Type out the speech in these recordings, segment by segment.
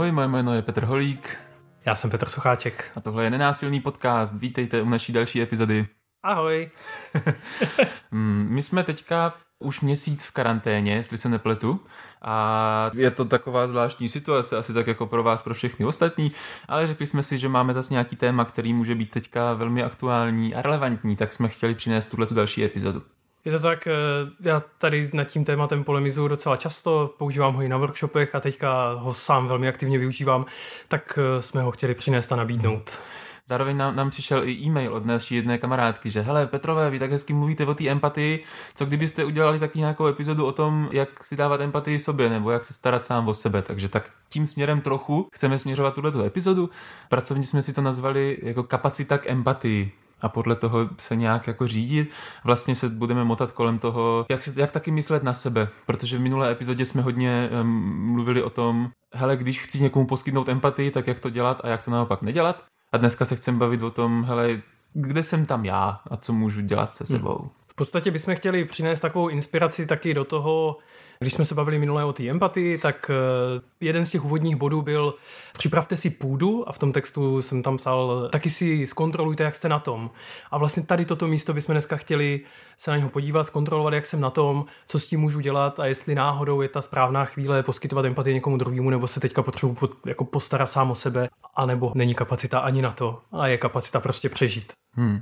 Ahoj, moje jméno je Petr Holík. Já jsem Petr Socháček. A tohle je Nenásilný podcast. Vítejte u naší další epizody. Ahoj. Mm, my jsme teďka už měsíc v karanténě, jestli se nepletu. A je to taková zvláštní situace, asi tak jako pro vás, pro všechny ostatní, ale řekli jsme si, že máme zase nějaký téma, který může být teďka velmi aktuální a relevantní, tak jsme chtěli přinést tuhle tu další epizodu. Je to tak, eh, já tady nad tím tématem polemizuju docela často, používám ho i na workshopech a teďka ho sám velmi aktivně využívám, tak eh, jsme ho chtěli přinést a nabídnout. Zároveň nám, nám přišel i e-mail od naší jedné kamarádky, že hele Petrové, vy tak hezky mluvíte o té empatii, co kdybyste udělali taky nějakou epizodu o tom, jak si dávat empatii sobě nebo jak se starat sám o sebe. Takže tak tím směrem trochu chceme směřovat tuto epizodu. Pracovně jsme si to nazvali jako kapacita k empatii a podle toho se nějak jako řídit. Vlastně se budeme motat kolem toho, jak, se, jak taky myslet na sebe, protože v minulé epizodě jsme hodně um, mluvili o tom, hele, když chci někomu poskytnout empatii, tak jak to dělat a jak to naopak nedělat. A dneska se chcem bavit o tom, hele, kde jsem tam já a co můžu dělat se sebou. Hmm. Podstatě bychom chtěli přinést takovou inspiraci taky do toho, když jsme se bavili minule o té empatii, tak eh, jeden z těch úvodních bodů byl připravte si půdu a v tom textu jsem tam psal taky si zkontrolujte, jak jste na tom. A vlastně tady toto místo bychom dneska chtěli se na něho podívat, zkontrolovat, jak jsem na tom, co s tím můžu dělat a jestli náhodou je ta správná chvíle poskytovat empatii někomu druhému, nebo se teďka potřebuji jako postarat sám o sebe, anebo není kapacita ani na to a je kapacita prostě přežít. Hmm.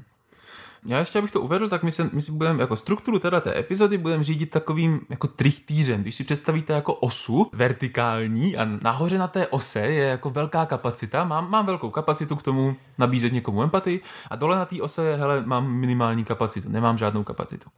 Já ještě, abych to uvedl, tak my, se, my si budeme jako strukturu teda té epizody budeme řídit takovým jako trichtýřem. Když si představíte jako osu vertikální a nahoře na té ose je jako velká kapacita, mám, mám velkou kapacitu k tomu nabízet někomu empatii a dole na té ose hele, mám minimální kapacitu, nemám žádnou kapacitu.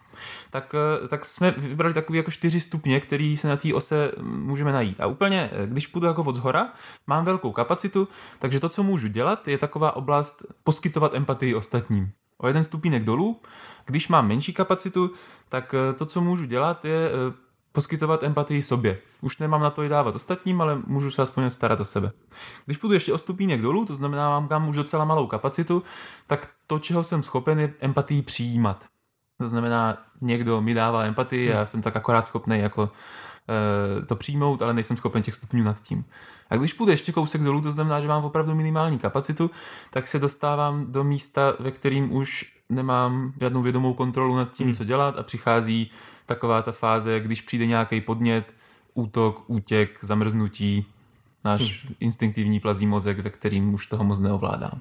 Tak, eh, tak jsme vybrali takový jako čtyři stupně, který se na té ose můžeme najít. A úplně, eh, když půjdu jako od zhora, mám velkou kapacitu, takže to, co můžu dělat, je taková oblast poskytovat empatii ostatním o jeden stupínek dolů. Když mám menší kapacitu, tak eh, to, co můžu dělat, je eh, poskytovat empatii sobě. Už nemám na to i dávat ostatním, ale můžu se aspoň starat o sebe. Když půjdu ještě o stupínek dolů, to znamená, mám kam už docela malou kapacitu, tak to, čeho jsem schopen, je empatii přijímat. To znamená, někdo mi dává empatii a já jsem tak akorát schopný jako to přijmout, ale nejsem schopen těch stupňů nad tím. A když půjdu ještě kousek dolů, to znamená, že mám opravdu minimální kapacitu, tak se dostávám do místa, ve kterým už nemám žádnou vědomou kontrolu nad tím, hmm. co dělat a přichází taková ta fáze, když přijde nějaký podnět, útok, útěk, zamrznutí, náš hmm. instinktivní plazí mozek, ve kterým už toho moc neovládám.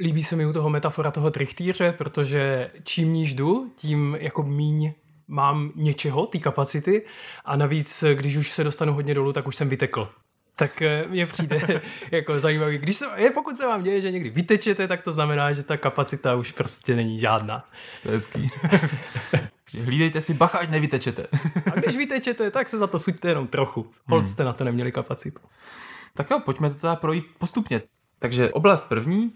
Líbí se mi u toho metafora toho trichtýře, protože čím níž jdu, tím jako míň mám něčeho, ty kapacity a navíc, když už se dostanu hodně dolů, tak už jsem vytekl tak eh, mně přijde jako zajímavý. Když se, je, pokud se vám děje, že někdy vytečete, tak to znamená, že ta kapacita už prostě není žádná. To je hezký. Hlídejte si bacha, ať nevytečete. A když vytečete, tak se za to suďte jenom trochu. Hold hmm. jste na to neměli kapacitu. Tak jo, pojďme to teda projít postupně. Takže oblast první,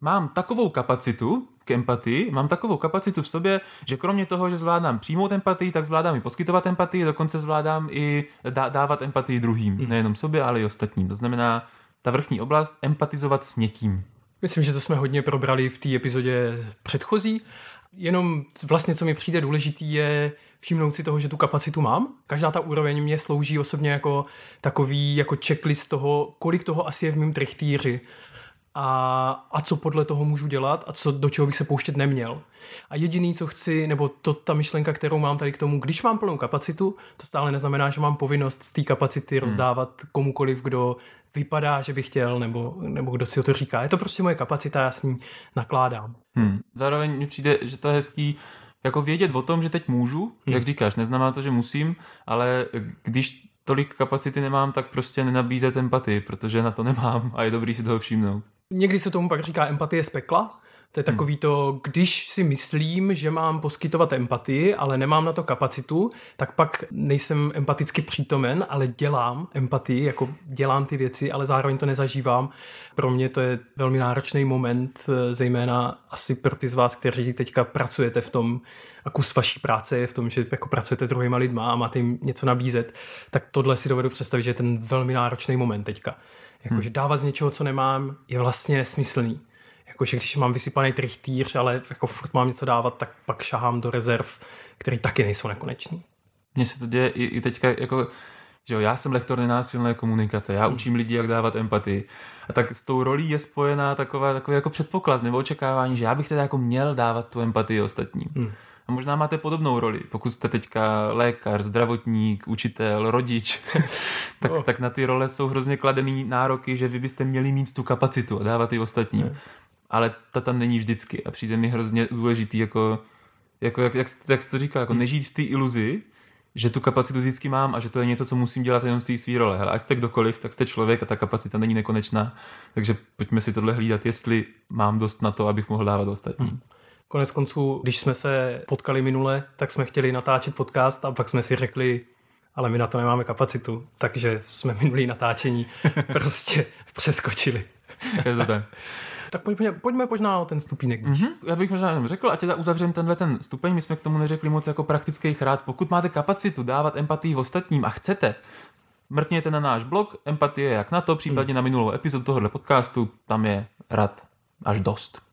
mám takovou kapacitu k empatii, mám takovou kapacitu v sobě, že kromě toho, že zvládám přijmout empatii, tak zvládám i poskytovat empatii, dokonce zvládám i dá, dávat empatii druhým, hmm. nejenom sobě, ale i ostatním. To znamená, ta vrchní oblast, empatizovat s někým. Myslím, že to jsme hodně probrali v té epizodě předchozí. Jenom vlastně, co mi přijde důležitý, je všimnout si toho, že tu kapacitu mám. Každá ta úroveň mě slouží osobně jako takový jako checklist toho, kolik toho asi je v mém trichtýři a, a co podle toho můžu dělat a co, do čeho bych se pouštět neměl. A jediný, co chci, nebo to, ta myšlenka, kterou mám tady k tomu, když mám plnou kapacitu, to stále neznamená, že mám povinnost z té kapacity hmm. rozdávat komukoliv, kdo vypadá, že by chtěl, nebo, nebo kdo si o to říká. Je to prostě moje kapacita, já s ní nakládám. Hmm. Zároveň mi přijde, že to je hezký, jako vědět o tom, že teď můžu, hmm. jak říkáš, neznamená to, že musím, ale když tolik kapacity nemám, tak prostě nenabízet empatii, protože na to nemám a je dobrý si toho všimnout. Někdy se tomu pak říká empatie z pekla. To je hmm. takový to, když si myslím, že mám poskytovat empatii, ale nemám na to kapacitu, tak pak nejsem empaticky přítomen, ale dělám empatii, jako dělám ty věci, ale zároveň to nezažívám. Pro mě to je velmi náročný moment, zejména asi pro ty z vás, kteří teďka pracujete v tom, a kus vaší práce je v tom, že jako pracujete s druhýma lidma a máte jim něco nabízet, tak tohle si dovedu představit, že je ten velmi náročný moment teďka. Jakože hmm. dávat z něčeho, co nemám, je vlastně nesmyslný. Jakože když mám vysypaný trichtýř, ale jako furt mám něco dávat, tak pak šahám do rezerv, které taky nejsou nekonečný. Mně se to děje i, i teďka, jako, že jo, já jsem lektor nenásilné komunikace, já učím lidi, jak dávat empatii. A tak s tou rolí je spojená taková, takový jako předpoklad nebo očekávání, že já bych teda jako měl dávat tu empatii ostatním. Hmm. A možná máte podobnou roli. Pokud jste teďka lékař, zdravotník, učitel, rodič, tak, oh. tak na ty role jsou hrozně kladený nároky, že vy byste měli mít tu kapacitu a dávat i ostatním. Hmm. Ale ta tam není vždycky a přijde mi hrozně důležitý jako, jako jak, jak, jak jsi to říkal, jako hmm. nežít v té iluzi, že tu kapacitu vždycky mám a že to je něco, co musím dělat jenom z té své role. Hele, ať jste kdokoliv, tak jste člověk a ta kapacita není nekonečná. Takže pojďme si tohle hlídat, jestli mám dost na to, abych mohl dávat ostatním. Hmm. Konec konců, když jsme se potkali minule, tak jsme chtěli natáčet podcast a pak jsme si řekli, ale my na to nemáme kapacitu, takže jsme minulý natáčení prostě přeskočili. Je to tak. Tak pojďme, pojďme možná o ten stupínek. Mm-hmm. Já bych možná řekl, ať teda uzavřem tenhle ten stupeň, my jsme k tomu neřekli moc jako praktický chrát. Pokud máte kapacitu dávat empatii v ostatním a chcete, mrkněte na náš blog Empatie jak na to, případně mm. na minulou epizodu tohohle podcastu, tam je rad až dost.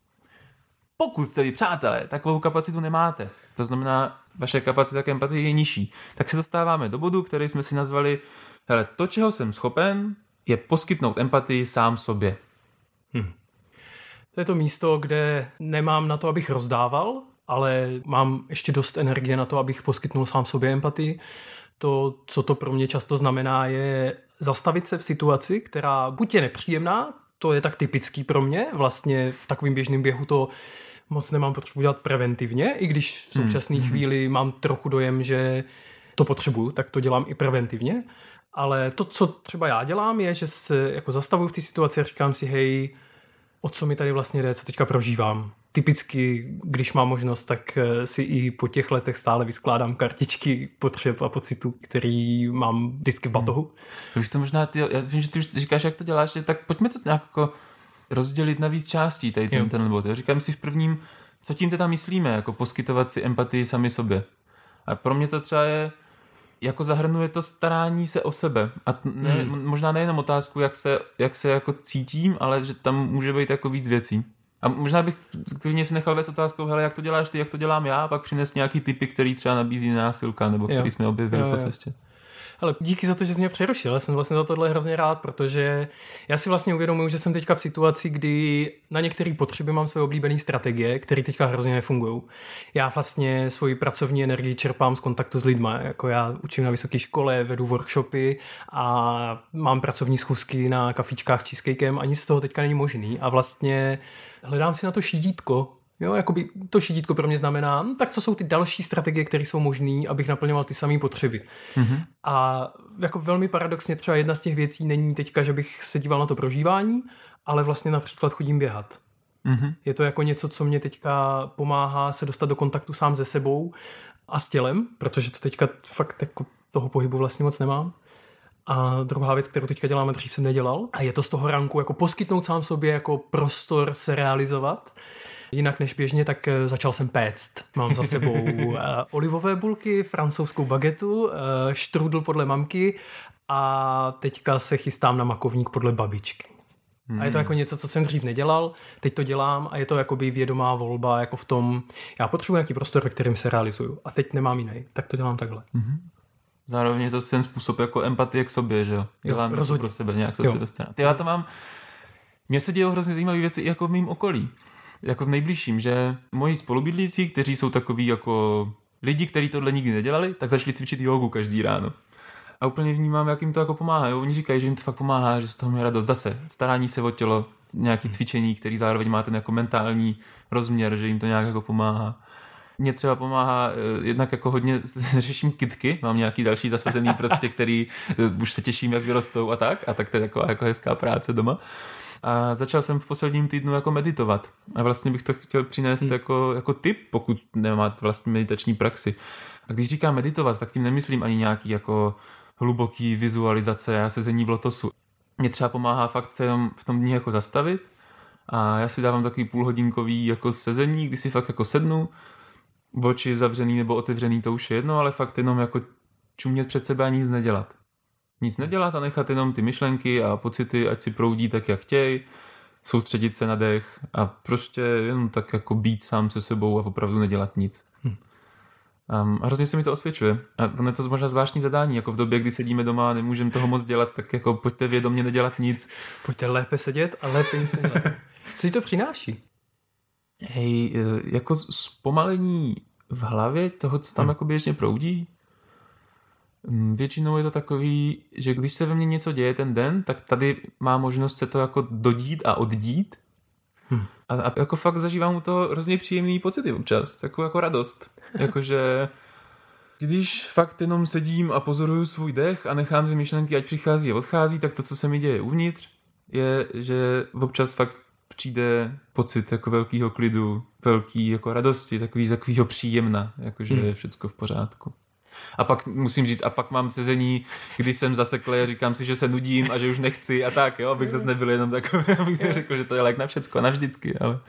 Pokud tedy, přátelé, takovou kapacitu nemáte, to znamená, vaše kapacita k empatii je nižší, tak se dostáváme do bodu, který jsme si nazvali, hele, to, čeho jsem schopen, je poskytnout empatii sám sobě. Hmm. To je to místo, kde nemám na to, abych rozdával, ale mám ještě dost energie na to, abych poskytnul sám sobě empatii. To, co to pro mě často znamená, je zastavit se v situaci, která buď je nepříjemná, to je tak typický pro mě, vlastně v takovém běžném běhu to moc nemám potřebu dělat preventivně, i když v současné hmm. chvíli mám trochu dojem, že to potřebuju, tak to dělám i preventivně. Ale to, co třeba já dělám, je, že se jako zastavuju v té situaci a říkám si, hej, o co mi tady vlastně jde, co teďka prožívám. Typicky, když mám možnost, tak eh, si i po těch letech stále vyskládám kartičky potřeb a pocitů, který mám vždycky v batohu. Hmm. Už to možná, ty, já vím, že ty už říkáš, jak to děláš, tak pojďme to nějak jako rozdělit na víc částí, tady ten, ten bod. Já říkám si v prvním, co tím teda myslíme, jako poskytovat si empatii sami sobě. A pro mě to třeba je, jako zahrnuje to starání se o sebe. A ne, hmm. možná nejenom otázku, jak se, jak se jako cítím, ale že tam může být jako víc věcí. A možná bych klidně si nechal vést otázkou, hele, jak to děláš ty, jak to dělám já, a pak přines nějaký typy, který třeba nabízí násilka, nebo který jo. jsme objevili jo, po cestě. Jo. Ale díky za to, že jsi mě přerušil. Já jsem vlastně za tohle hrozně rád, protože já si vlastně uvědomuji, že jsem teďka v situaci, kdy na některé potřeby mám své oblíbené strategie, které teďka hrozně nefungují. Já vlastně svoji pracovní energii čerpám z kontaktu s lidmi. Jako já učím na vysoké škole, vedu workshopy a mám pracovní schůzky na kafičkách s cheesecakem a nic z toho teďka není možný. A vlastně hledám si na to šidítko, Jo, jakoby to šidítko pro mě znamená, no, tak co jsou ty další strategie, které jsou možné, abych naplňoval ty samé potřeby. Mm-hmm. A jako velmi paradoxně třeba jedna z těch věcí není teďka, že bych se díval na to prožívání, ale vlastně například chodím běhat. Mm-hmm. Je to jako něco, co mě teďka pomáhá se dostat do kontaktu sám se sebou a s tělem, protože to teďka fakt jako toho pohybu vlastně moc nemám. A druhá věc, kterou teďka děláme, dřív jsem nedělal, a je to z toho ranku jako poskytnout sám sobě jako prostor se realizovat Jinak než běžně, tak eh, začal jsem péct. Mám za sebou uh, olivové bulky, francouzskou bagetu, uh, štrudl podle mamky a teďka se chystám na makovník podle babičky. Hmm. A je to hmm. jako něco, co jsem dřív nedělal, teď to dělám a je to jakoby vědomá volba, jako v tom, já potřebuji nějaký prostor, ve kterém se realizuju a teď nemám jiný, tak to dělám takhle. Hmm. Zároveň je to svým způsob jako empatie k sobě, že jo? Dělám jo, pro sebe, nějak se jo. dostane. já to mám, mně se dějou hrozně zajímavé věci i jako v mým okolí jako v nejbližším, že moji spolubydlící, kteří jsou takový jako lidi, kteří tohle nikdy nedělali, tak začali cvičit jogu každý ráno. A úplně vnímám, jak jim to jako pomáhá. Jo? Oni říkají, že jim to fakt pomáhá, že z toho mají radost. Zase starání se o tělo, nějaký cvičení, který zároveň má ten jako mentální rozměr, že jim to nějak jako pomáhá. Mně třeba pomáhá, eh, jednak jako hodně řeším kitky, mám nějaký další zasazený prostě, který eh, už se těším, jak vyrostou a tak, a tak to je taková jako hezká práce doma. A začal jsem v posledním týdnu jako meditovat. A vlastně bych to chtěl přinést hmm. jako, jako tip, pokud nemáte vlastní meditační praxi. A když říkám meditovat, tak tím nemyslím ani nějaký jako hluboký vizualizace a sezení v lotosu. Mně třeba pomáhá fakt se jenom v tom dní jako zastavit a já si dávám takový půlhodinkový jako sezení, kdy si fakt jako sednu, oči zavřený nebo otevřený, to už je jedno, ale fakt jenom jako čumět před sebe a nic nedělat nic nedělat a nechat jenom ty myšlenky a pocity, ať si proudí tak, jak chtějí, soustředit se na dech a prostě jenom tak jako být sám se sebou a opravdu nedělat nic. Hm. Um, a hrozně se mi to osvědčuje. A mě to možná zvláštní zadání, jako v době, kdy sedíme doma a nemůžeme toho moc dělat, tak jako pojďte vědomě nedělat nic. Pojďte lépe sedět a lépe nic nedělat. Co ti to přináší? Hej, eh, jako zpomalení v hlavě toho, co tam hmm. jako běžně proudí. Mm, většinou je to takový, že když se ve mně něco děje ten den, tak tady má možnost se to jako dodít a oddít. Hmm. A, a jako fakt zažívám u toho hrozně příjemný pocity občas, takovou jako radost. Jakože když fakt jenom sedím a pozoruju svůj dech a nechám si myšlenky, ať přichází a odchází, tak to, co se mi děje uvnitř, je, že občas fakt přijde pocit jako velkého klidu, velký jako radosti, takový takovýho příjemna, jakože hmm. je všechno v pořádku. A pak musím říct, a pak mám sezení, když jsem zaseklý a říkám si, že se nudím a že už nechci a tak, jo, abych zase nebyl jenom takový, abych řekl, že to je lék na všecko, na vždycky, ale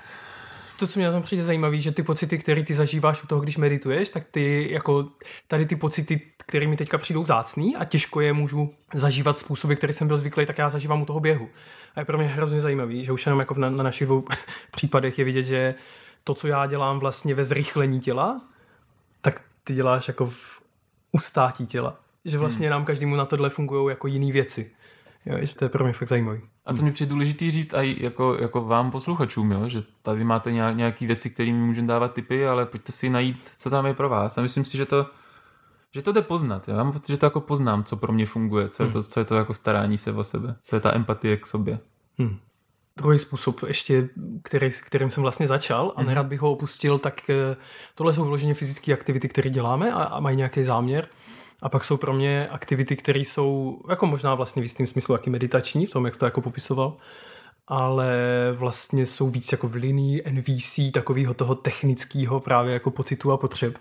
to, co mě na tom přijde zajímavé, že ty pocity, které ty zažíváš u toho, když medituješ, tak ty jako tady ty pocity, které mi teďka přijdou vzácný a těžko je můžu zažívat způsoby, který jsem byl zvyklý, tak já zažívám u toho běhu. A je pro mě hrozně zajímavý, že už jenom jako na, na našich dvou případech je vidět, že to, co já dělám vlastně ve zrychlení těla, tak ty děláš jako v ustátí těla. Že vlastně hmm. nám každému na tohle fungují jako jiné věci. Jo, že to je pro mě fakt zajímavý. A to mě přijde důležitý říct i jako, jako vám posluchačům, jo? že tady máte nějaké věci, kterými můžeme dávat tipy, ale pojďte si najít, co tam je pro vás. A myslím si, že to, že to jde poznat. Jo? Já mám pocit, že to jako poznám, co pro mě funguje, co je, hmm. to, co je to jako starání se o sebe, co je ta empatie k sobě. Hmm. Druhý způsob, ještě, který, kterým jsem vlastně začal a hmm. nerad bych ho opustil, tak eh, tohle jsou vyloženě fyzické aktivity, které děláme a, a mají nějaký záměr. A pak jsou pro mě aktivity, které jsou jako možná vlastně v jistém smyslu jaký meditační, v tom, jak to jako popisoval, ale vlastně jsou víc jako v linii NVC, takového toho technického právě jako pocitu a potřeb.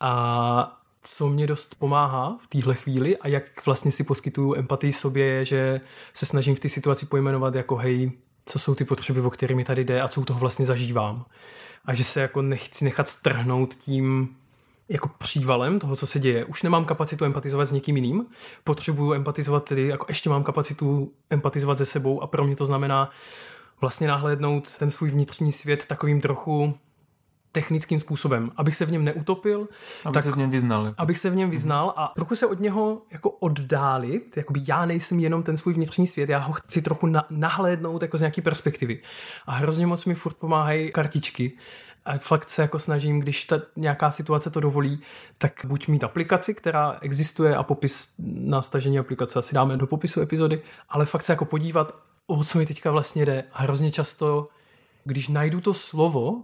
A co mě dost pomáhá v téhle chvíli a jak vlastně si poskytuju empatii sobě, je, že se snažím v té situaci pojmenovat jako hej, co jsou ty potřeby, o které mi tady jde a co u toho vlastně zažívám. A že se jako nechci nechat strhnout tím jako přívalem toho, co se děje. Už nemám kapacitu empatizovat s někým jiným, potřebuju empatizovat tedy, jako ještě mám kapacitu empatizovat se sebou a pro mě to znamená vlastně nahlédnout ten svůj vnitřní svět takovým trochu technickým způsobem, abych se v něm neutopil. Abych tak, se v něm vyznal. Abych se v něm vyznal a trochu se od něho jako oddálit, jakoby já nejsem jenom ten svůj vnitřní svět, já ho chci trochu na, nahlédnout jako z nějaký perspektivy. A hrozně moc mi furt pomáhají kartičky, a fakt se jako snažím, když ta nějaká situace to dovolí, tak buď mít aplikaci, která existuje a popis na stažení aplikace asi dáme do popisu epizody, ale fakt se jako podívat, o co mi teďka vlastně jde. A hrozně často, když najdu to slovo,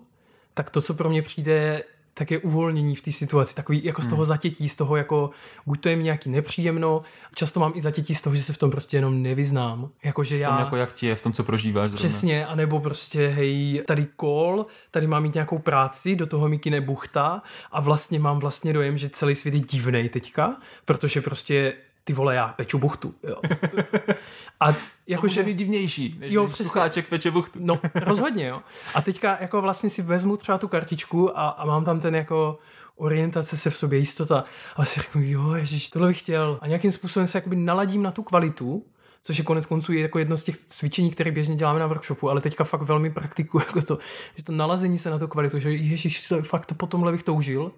tak to, co pro mě přijde, tak je uvolnění v té situaci, takový jako z toho hmm. zatětí, z toho jako, buď to je mi nějaký nepříjemno, často mám i zatětí z toho, že se v tom prostě jenom nevyznám. Jako, že v tom já, jako jak ti je, v tom, co prožíváš. Zrovna. Přesně, anebo prostě, hej, tady kol, tady mám mít nějakou práci, do toho mi kine buchta a vlastně mám vlastně dojem, že celý svět je divnej teďka, protože prostě ty vole, já peču buchtu. Jo. A jakože být divnější, než jo, přesně. slucháček peče buchtu. No, rozhodně, jo. A teďka jako vlastně si vezmu třeba tu kartičku a, a mám tam ten jako orientace se v sobě, jistota. A si řeknu, jo, ježiš, tohle bych chtěl. A nějakým způsobem se jakoby naladím na tu kvalitu, což je konec konců jako jedno z těch cvičení, které běžně děláme na workshopu, ale teďka fakt velmi praktiku, jako to, že to nalazení se na tu kvalitu, že ježiš, fakt to potom bych toužil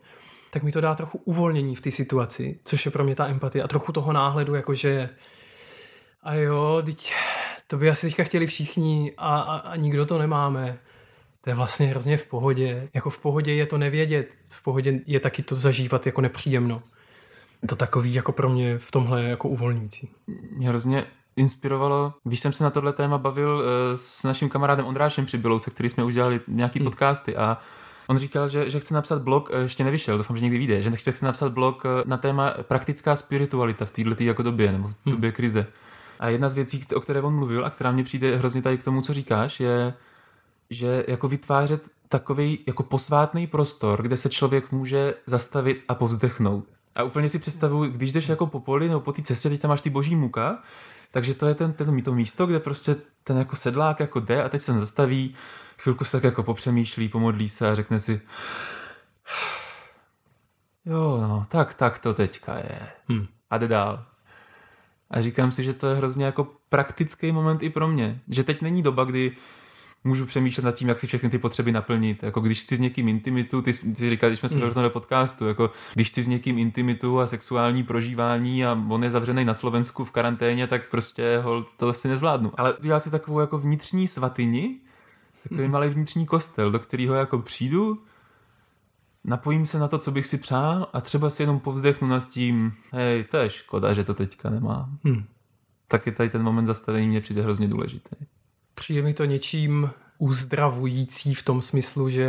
tak mi to dá trochu uvolnění v té situaci, což je pro mě ta empatie a trochu toho náhledu, jakože a jo, teď to by asi teďka chtěli všichni a, a, a nikdo to nemáme. To je vlastně hrozně v pohodě. Jako v pohodě je to nevědět, v pohodě je taky to zažívat jako nepříjemno. To takový jako pro mě v tomhle jako uvolňující. Mě hrozně inspirovalo, když jsem se na tohle téma bavil eh, s naším kamarádem Ondrášem Přibylou, se kterým jsme už dělali nějaký hmm. podcasty a On říkal, že, že chce napsat blog, eh, ještě nevyšel, doufám, že někdy vyjde, že chce, chce napsat blog eh, na téma praktická spiritualita v této jako době, nebo v hmm. době hmm. krize. A jedna z věcí, o které on mluvil a která mě přijde hrozně tady k tomu, co říkáš, je, že jako vytvářet takový jako posvátný prostor, kde se člověk může zastavit a povzdechnout. A úplně si představuji, když jdeš jako po poli nebo po té cestě, teď tam máš ty boží muka, takže to je ten, ten, to místo, kde prostě ten jako sedlák jako jde a teď se zastaví, chvilku se tak jako popřemýšlí, pomodlí se a řekne si jo, no, tak, tak to teďka je. Hmm. A jde dál. A říkám si, že to je hrozně jako praktický moment i pro mě. Že teď není doba, kdy můžu přemýšlet nad tím, jak si všechny ty potřeby naplnit. Jako když chci s někým intimitu, ty, ty říkal, když jsme se mm. na podcastu, jako když chci s někým intimitu a sexuální prožívání a on je zavřený na Slovensku v karanténě, tak prostě hol, to asi nezvládnu. Ale udělat si takovou jako vnitřní svatyni, takový mm. malý vnitřní kostel, do kterého jako přijdu, napojím se na to, co bych si přál a třeba si jenom povzdechnu nad tím, hej, to je škoda, že to teďka nemám. Hmm. je tady ten moment zastavení mě přijde hrozně důležitý. Přijde mi to něčím uzdravující v tom smyslu, že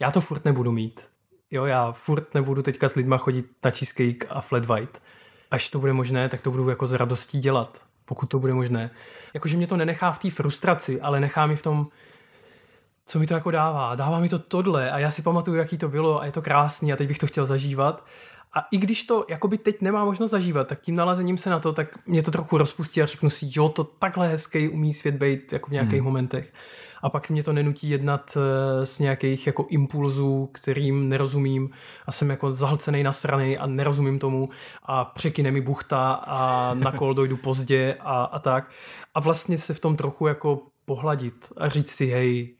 já to furt nebudu mít. Jo, já furt nebudu teďka s lidma chodit na cheesecake a flat white. Až to bude možné, tak to budu jako s radostí dělat, pokud to bude možné. Jakože mě to nenechá v té frustraci, ale nechá mi v tom, co mi to jako dává. Dává mi to tohle a já si pamatuju, jaký to bylo a je to krásný a teď bych to chtěl zažívat. A i když to jakoby teď nemá možnost zažívat, tak tím nalazením se na to, tak mě to trochu rozpustí a řeknu si, jo, to takhle hezký umí svět být jako v nějakých hmm. momentech. A pak mě to nenutí jednat eh, z nějakých jako impulzů, kterým nerozumím a jsem jako zahlcený na strany a nerozumím tomu a překyne mi buchta a na kol dojdu pozdě a, a tak. A vlastně se v tom trochu jako pohladit a říct si, hej,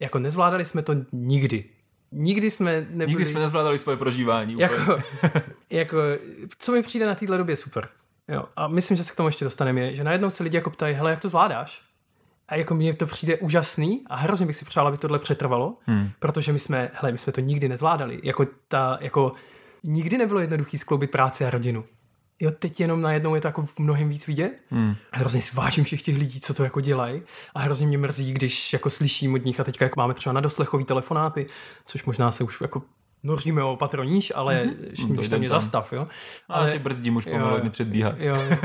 jako nezvládali jsme to nikdy. Nikdy jsme nebyli... Nikdy jsme nezvládali svoje prožívání. Jako, jako, co mi přijde na téhle době super. Jo. A myslím, že se k tomu ještě dostaneme, je, že najednou se lidi jako ptají, hele, jak to zvládáš? A jako mně to přijde úžasný a hrozně bych si přál, aby tohle přetrvalo, hmm. protože my jsme, hele, my jsme to nikdy nezvládali. Jako ta, jako nikdy nebylo jednoduché skloubit práci a rodinu jo, teď jenom najednou je to jako v mnohem víc vidět. Hmm. Hrozně si vážím všech těch lidí, co to jako dělají a hrozně mě mrzí, když jako slyším od nich a teďka jako máme třeba na doslechový telefonáty, což možná se už jako noříme o patroníž, ale mm-hmm. když to mě zastav, jo. Ale tě brzdím už pomalu, mě. Jo, jo.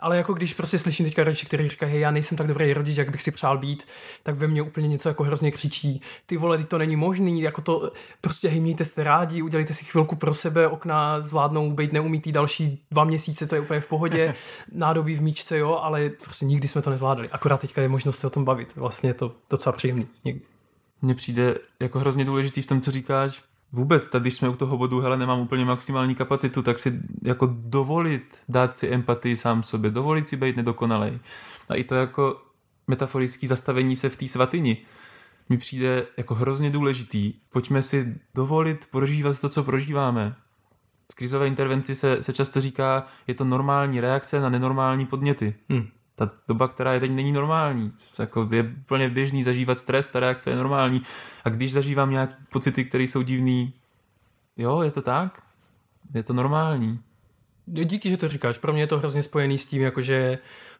ale jako když prostě slyším teďka rodiče, který říká, hej, já nejsem tak dobrý rodič, jak bych si přál být, tak ve mně úplně něco jako hrozně křičí, ty vole, to není možný, jako to, prostě hej, mějte se rádi, udělejte si chvilku pro sebe, okna zvládnou být neumítý další dva měsíce, to je úplně v pohodě, nádobí v míčce, jo, ale prostě nikdy jsme to nezvládali. Akorát teďka je možnost se o tom bavit, vlastně je to docela příjemný. Mně přijde jako hrozně důležitý v tom, co říkáš, vůbec, tady když jsme u toho bodu, hele, nemám úplně maximální kapacitu, tak si jako dovolit dát si empatii sám sobě, dovolit si být nedokonalej. A i to jako metaforické zastavení se v té svatyni mi přijde jako hrozně důležitý. Pojďme si dovolit prožívat to, co prožíváme. V krizové intervenci se, se často říká, je to normální reakce na nenormální podněty. Hmm. Ta doba, která je teď, není normální. Jako je úplně běžný zažívat stres, ta reakce je normální. A když zažívám nějaké pocity, které jsou divný, jo, je to tak? Je to normální. Díky, že to říkáš. Pro mě je to hrozně spojený s tím, jakože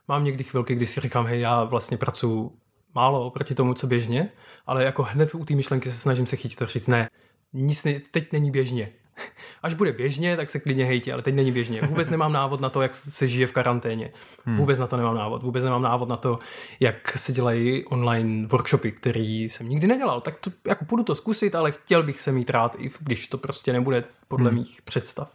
mám někdy chvilky, kdy si říkám, hej, já vlastně pracuji málo oproti tomu, co běžně, ale jako hned u té myšlenky se snažím se chytit to říct, ne, nic ne, teď není běžně. Až bude běžně, tak se klidně hejtě, ale teď není běžně. Vůbec nemám návod na to, jak se žije v karanténě. Hmm. Vůbec na to nemám návod. Vůbec nemám návod na to, jak se dělají online workshopy, který jsem nikdy nedělal. Tak to, jako půjdu to zkusit, ale chtěl bych se mít rád, i když to prostě nebude podle hmm. mých představ.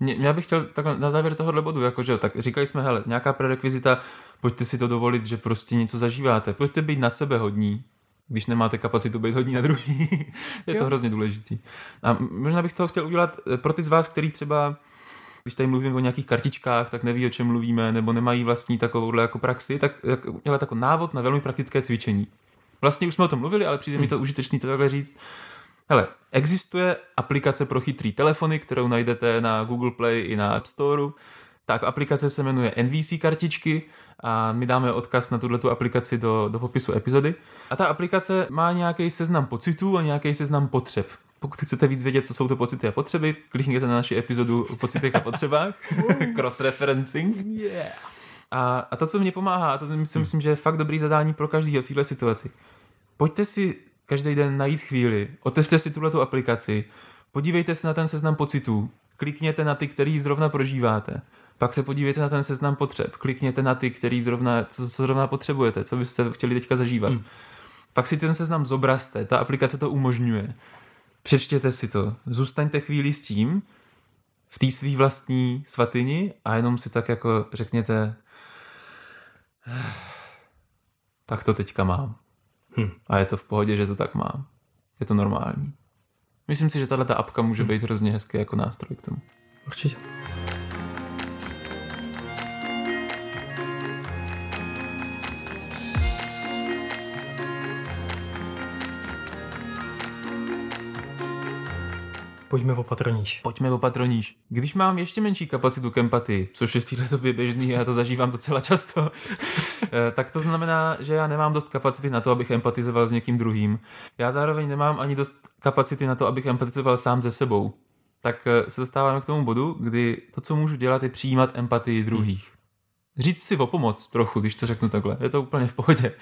Já bych chtěl takhle na závěr tohohle bodu, jakože tak říkali jsme, hele, nějaká prerekvizita, pojďte si to dovolit, že prostě něco zažíváte, pojďte být na sebe hodní, když nemáte kapacitu být hodní na druhý. je jo. to hrozně důležitý. A možná bych toho chtěl udělat eh, pro ty z vás, který třeba když tady mluvím o nějakých kartičkách, tak neví, o čem mluvíme, nebo nemají vlastní takovouhle jako praxi, tak udělat jako návod na velmi praktické cvičení. Vlastně už jsme o tom mluvili, ale přijde hmm. mi to užitečný to takhle říct. Hele, existuje aplikace pro chytrý telefony, kterou najdete na Google Play i na App Store. Tak aplikace se jmenuje NVC kartičky a my dáme odkaz na tuto aplikaci do, do popisu epizody. A ta aplikace má nějaký seznam pocitů a nějaký seznam potřeb. Pokud chcete víc vědět, co jsou to pocity a potřeby, klikněte na naši epizodu o pocitech a potřebách. Cross-referencing. Yeah. A, a to, co mě pomáhá, a to si myslím, že je fakt dobrý zadání pro každý v této situaci. Pojďte si každý den najít chvíli, otevřte si tuhle aplikaci, podívejte se na ten seznam pocitů, klikněte na ty, který zrovna prožíváte pak se podívejte na ten seznam potřeb, klikněte na ty, který zrovna, co, co zrovna potřebujete, co byste chtěli teďka zažívat. Hmm. Pak si ten seznam zobrazte, ta aplikace to umožňuje. Přečtěte si to, zůstaňte chvíli s tím, v té svý vlastní svatyni a jenom si tak jako řekněte, tak to teďka mám. Hm. A je to v pohodě, že to tak mám. Je to normální. Myslím si, že tahle apka může hm. být hrozně hezký jako nástroj k tomu. Určitě. Pojďme opatrníš. Pojďme opatrníš. Když mám ještě menší kapacitu k empatii, což je v této době běžný, já to zažívám docela často, eh, tak to znamená, že já nemám dost kapacity na to, abych empatizoval s někým druhým. Já zároveň nemám ani dost kapacity na to, abych empatizoval sám ze sebou. Tak eh, se dostáváme k tomu bodu, kdy to, co můžu dělat, je přijímat empatii druhých. Říct si o pomoc trochu, když to řeknu takhle. Je to úplně v pohodě.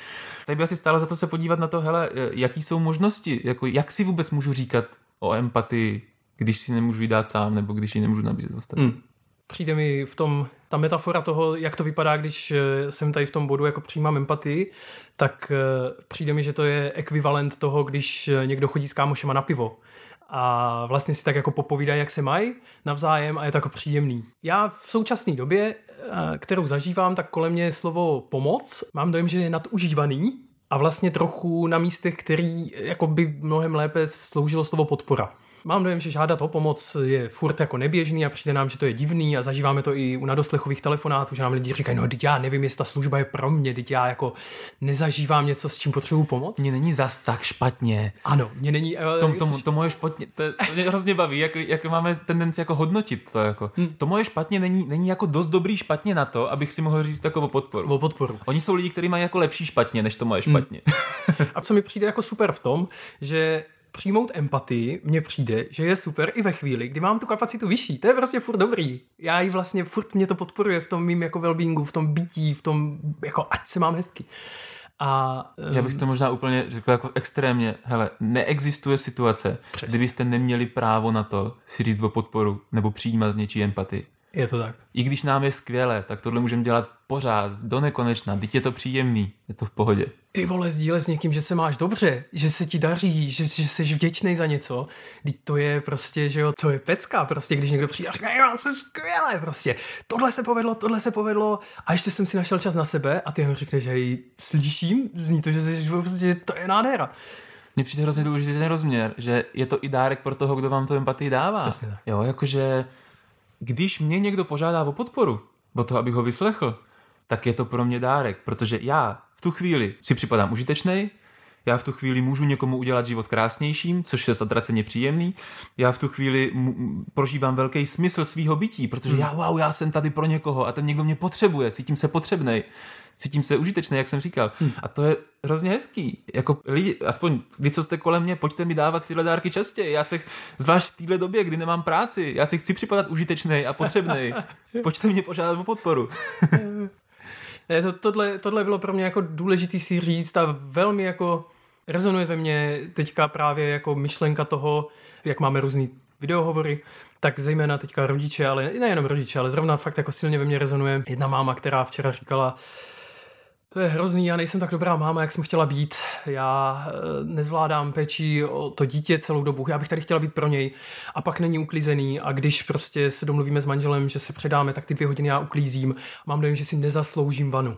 Tady by asi stálo za to se podívat na to, hele, eh, jaký jsou možnosti, jako jak si vůbec můžu říkat o empatii když si nemůžu ji dát sám, nebo když ji nemůžu nabízet ostatním. Hmm. Přijde mi v tom, ta metafora toho, jak to vypadá, když eh, jsem tady v tom bodu jako přijímám empatii, tak eh, přijde mi, že to je ekvivalent toho, když eh, někdo chodí s kámošema na pivo a vlastně si tak jako popovídají, jak se mají navzájem a je to jako příjemný. Já v současné době, kterou zažívám, tak kolem mě je slovo pomoc. Mám dojem, že je nadužívaný a vlastně trochu na místech, který jako by mnohem lépe sloužilo slovo podpora mám dojem, že žádat o pomoc je furt jako neběžný a přijde nám, že to je divný a zažíváme to i u nadoslechových telefonátů, že nám lidi říkají, no teď já nevím, jestli ta služba je pro mě, teď já jako nezažívám něco, s čím potřebuju pomoc. Mně není zas tak špatně. Ano, mě není... Eh, to, to, to moje špatně, to, to mě hrozně baví, jak, jak máme tendenci jako hodnotit to. Jako. Hmm. To moje špatně není, není jako dost dobrý špatně na to, abych si mohl říct o podporu. O podporu. Oni jsou lidi, kteří mají jako lepší špatně, než to moje hmm. špatně. Hmm. A co mi přijde jako super v tom, že přijmout empatii mně přijde, že je super i ve chvíli, kdy mám tu kapacitu vyšší. To je prostě furt dobrý. Já ji vlastně furt mě to podporuje v tom mým jako wellbeingu, v tom bytí, v tom jako ať se mám hezky. A, um, Já bych to možná úplně řekl jako extrémně. Hele, neexistuje situace, Přesně. kdybyste neměli právo na to si říct o podporu nebo přijímat něčí empatii. Je to tak. I když nám je skvěle, tak tohle můžeme dělat pořád, do nekonečna. Teď je to příjemný, je to v pohodě. Ty vole, sdílet s někým, že se máš dobře, že se ti daří, že, že jsi vděčný za něco. Teď to je prostě, že jo, to je pecka, prostě, když někdo přijde a říká, já jsem skvěle, prostě, tohle se povedlo, tohle se povedlo a ještě jsem si našel čas na sebe a ty mu řekneš, hej, slyším, zní to, že, jsi, prostě, to je nádhera mně přijde hrozně důležitý ten rozměr, že je to i dárek pro toho, kdo vám tu empatii dává. Jo, jakože když mě někdo požádá o podporu, o to, abych ho vyslechl, tak je to pro mě dárek, protože já v tu chvíli si připadám užitečný, já v tu chvíli můžu někomu udělat život krásnějším, což je zatraceně příjemný. Já v tu chvíli prožívám velký smysl svého bytí, protože hmm. já, wow, já jsem tady pro někoho a ten někdo mě potřebuje, cítím se potřebnej cítím se užitečný, jak jsem říkal. Hmm. A to je hrozně hezký. Jako lidi, aspoň vy, co jste kolem mě, pojďte mi dávat tyhle dárky častěji. Já se, zvlášť v téhle době, kdy nemám práci, já si chci připadat užitečný a potřebný. pojďte mě požádat o podporu. ne, to, tohle, tohle bylo pro mě jako důležitý si říct a velmi jako rezonuje ve mně teďka právě jako myšlenka toho, jak máme různý videohovory, tak zejména teďka rodiče, ale nejenom rodiče, ale zrovna fakt jako silně ve mně rezonuje jedna máma, která včera říkala, to je hrozný, já nejsem tak dobrá máma, jak jsem chtěla být. Já eh, nezvládám péči o to dítě celou dobu. Já bych tady chtěla být pro něj. A pak není uklizený. A když prostě se domluvíme s manželem, že se předáme, tak ty dvě hodiny já uklízím. Mám dojem, že si nezasloužím vanu.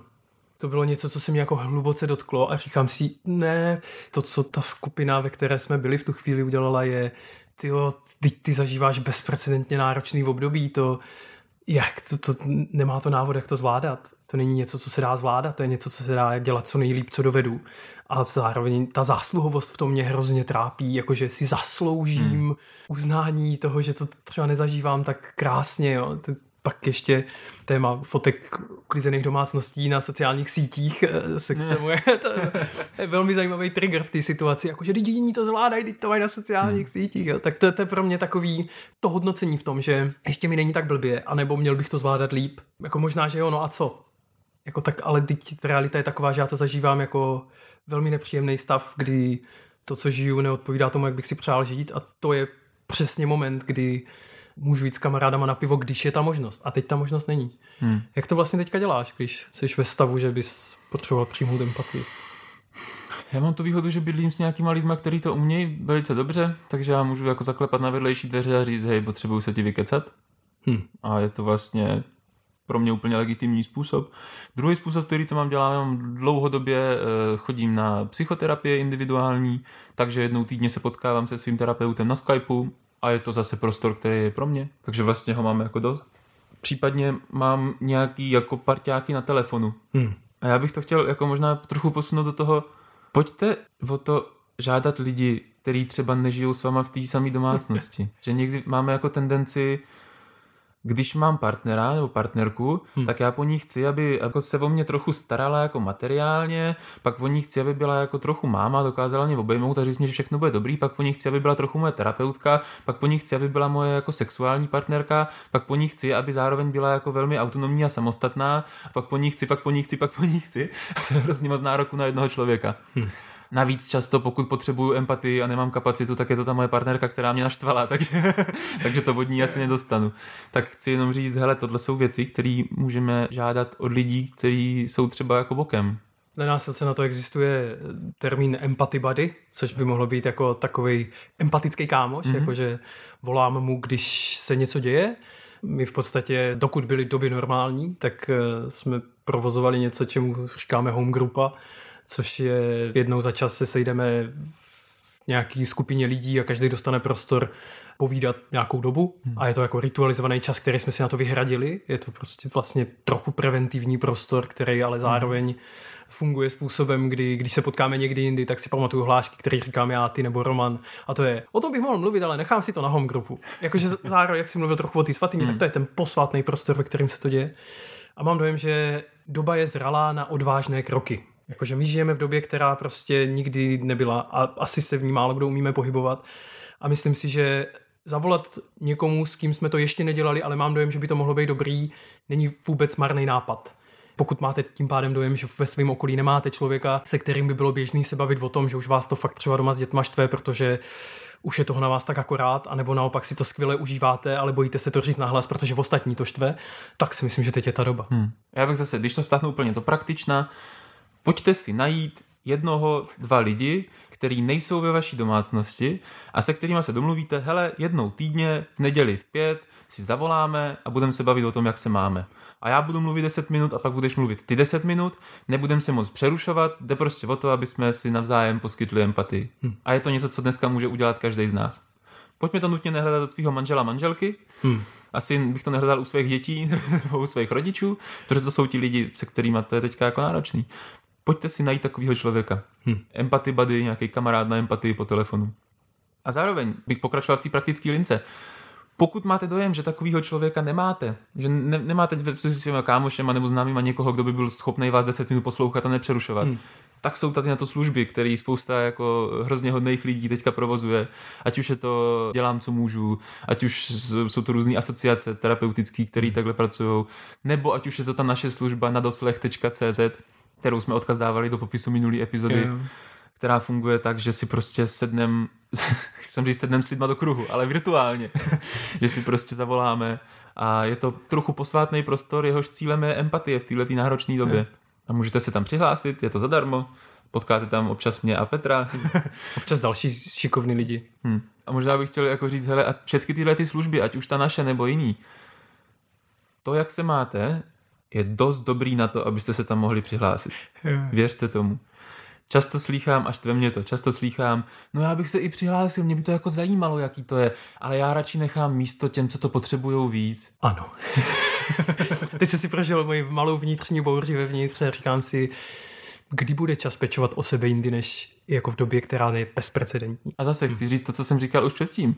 To bylo něco, co se mě jako hluboce dotklo a říkám si, ne, to, co ta skupina, ve které jsme byli v tu chvíli udělala, je, ty, ty, ty zažíváš bezprecedentně náročný období, to, jak to, to, nemá to návod, jak to zvládat. To není něco, co se dá zvládat, to je něco, co se dá dělat co nejlíp, co dovedu. A zároveň ta zásluhovost v tom mě hrozně trápí, jakože si zasloužím hmm. uznání toho, že to třeba nezažívám tak krásně. Jo pak ještě téma fotek uklizených domácností na sociálních sítích eh, se k tomu je, to je velmi zajímavý trigger v té situaci, jakože lidi to zvládají, teď to mají na sociálních hmm. sítích, jo. tak to, to je pro mě takový to hodnocení v tom, že ještě mi není tak blbě, anebo měl bych to zvládat líp, jako možná, že jo, no a co? Jako tak, ale teď realita je taková, že já to zažívám jako velmi nepříjemný stav, kdy to, co žiju, neodpovídá tomu, jak bych si přál žít a to je přesně moment, kdy můžu jít s kamarádama na pivo, když je ta možnost. A teď ta možnost není. Hmm. Jak to vlastně teďka děláš, když jsi ve stavu, že bys potřeboval přijmout empatii? Já mám tu výhodu, že bydlím s nějakýma lidma, kteří to umějí velice dobře, takže já můžu jako zaklepat na vedlejší dveře a říct, hej, potřebuju se ti vykecat. Hmm. A je to vlastně pro mě úplně legitimní způsob. Druhý způsob, který to mám dělám, mám dlouhodobě eh, chodím na psychoterapie individuální, takže jednou týdně se potkávám se svým terapeutem na Skypeu a je to zase prostor, který je pro mě, takže vlastně ho mám jako dost. Případně mám nějaký jako parťáky na telefonu. Hmm. A já bych to chtěl jako možná trochu posunout do toho, pojďte o to žádat lidi, který třeba nežijou s váma v té samé domácnosti. že někdy máme jako tendenci když mám partnera nebo partnerku, hmm. tak já po ní chci, aby jako se o mě trochu starala jako materiálně, pak po ní chci, aby byla jako trochu máma, dokázala mě obejmout a říct mi, že všechno bude dobrý, pak po ní chci, aby byla trochu moje terapeutka, pak po ní chci, aby byla moje jako sexuální partnerka, pak po ní chci, aby zároveň byla jako velmi autonomní a samostatná, a pak po ní chci, pak po ní chci, pak po ní chci. A to je hrozně moc nároku na jednoho člověka. Hmm. Navíc často, pokud potřebuju empatii a nemám kapacitu, tak je to ta moje partnerka, která mě naštvala, takže, takže to od ní asi nedostanu. Tak chci jenom říct, hele, tohle jsou věci, které můžeme žádat od lidí, kteří jsou třeba jako bokem. Na násilce na to existuje termín empathy buddy, což by mohlo být jako takový empatický kámoš, mm-hmm. jakože volám mu, když se něco děje. My v podstatě, dokud byly doby normální, tak eh, jsme provozovali něco, čemu říkáme home grupa, což je jednou za čas se sejdeme v nějaký skupině lidí a každý dostane prostor povídat nějakou dobu hmm. a je to jako ritualizovaný čas, který jsme si na to vyhradili. Je to prostě vlastně trochu preventivní prostor, který ale hmm. zároveň funguje způsobem, kdy když se potkáme někdy jindy, tak si pamatuju hlášky, které říkám já, ty nebo Roman. A to je, o tom bych mohl mluvit, ale nechám si to na home grupu. Jakože zároveň, jak si mluvil trochu o té svatyni, hmm. tak to je ten posvátný prostor, ve kterém se to děje. A mám dojem, že doba je zralá na odvážné kroky. Jakože my žijeme v době, která prostě nikdy nebyla a asi se v ní málo kdo umíme pohybovat. A myslím si, že zavolat někomu, s kým jsme to ještě nedělali, ale mám dojem, že by to mohlo být dobrý, není vůbec marný nápad. Pokud máte tím pádem dojem, že ve svém okolí nemáte člověka, se kterým by bylo běžný se bavit o tom, že už vás to fakt třeba doma s dětma štve, protože už je toho na vás tak akorát, anebo naopak si to skvěle užíváte, ale bojíte se to říct nahlas, protože v ostatní to štve, tak si myslím, že teď je ta doba. Hmm. Já bych zase, když to vztahnu úplně to praktična, Pojďte si najít jednoho, dva lidi, který nejsou ve vaší domácnosti a se kterými se domluvíte, hele, jednou týdně v neděli v pět si zavoláme a budeme se bavit o tom, jak se máme. A já budu mluvit 10 minut a pak budeš mluvit ty 10 minut, nebudeme se moc přerušovat, jde prostě o to, aby jsme si navzájem poskytli empatii. Hm. A je to něco, co dneska může udělat každý z nás. Pojďme to nutně nehledat od svého manžela, manželky. Hm. Asi bych to nehledal u svých dětí nebo u svých rodičů, protože to jsou ti lidi, se kterými to je teďka jako náročný. Pojďte si najít takového člověka. Hm. Empaty buddy, nějaký kamarád na empatii po telefonu. A zároveň bych pokračoval v té praktické lince. Pokud máte dojem, že takového člověka nemáte, že ne, nemáte s svými kámošema nebo známýma někoho, kdo by byl schopný vás 10 minut poslouchat a nepřerušovat, hmm. tak jsou tady na to služby, které spousta jako hrozně hodných lidí teďka provozuje. Ať už je to dělám, co můžu, ať už jsou to různé asociace terapeutické, které hmm. takhle pracují, nebo ať už je to ta naše služba na doslech.cz, kterou jsme odkaz dávali do popisu minulý epizody, jo. která funguje tak, že si prostě sednem, chcem říct sednem s lidma do kruhu, ale virtuálně, že si prostě zavoláme a je to trochu posvátný prostor, jehož cílem je empatie v této náročné době. Jo. A můžete se tam přihlásit, je to zadarmo, potkáte tam občas mě a Petra. občas další šikovní lidi. Hmm. A možná bych chtěl jako říct, hele, a všechny tyhle ty služby, ať už ta naše nebo jiný, to, jak se máte, je dost dobrý na to, abyste se tam mohli přihlásit. Věřte tomu. Často slýchám, až ve mě to, často slýchám, no já bych se i přihlásil, mě by to jako zajímalo, jaký to je, ale já radši nechám místo těm, co to potřebují víc. Ano. Ty jsi si prožil moji malou vnitřní bouři vevnitř a říkám si, kdy bude čas pečovat o sebe jindy, než jako v době, která je bezprecedentní. A zase chci říct to, co jsem říkal už předtím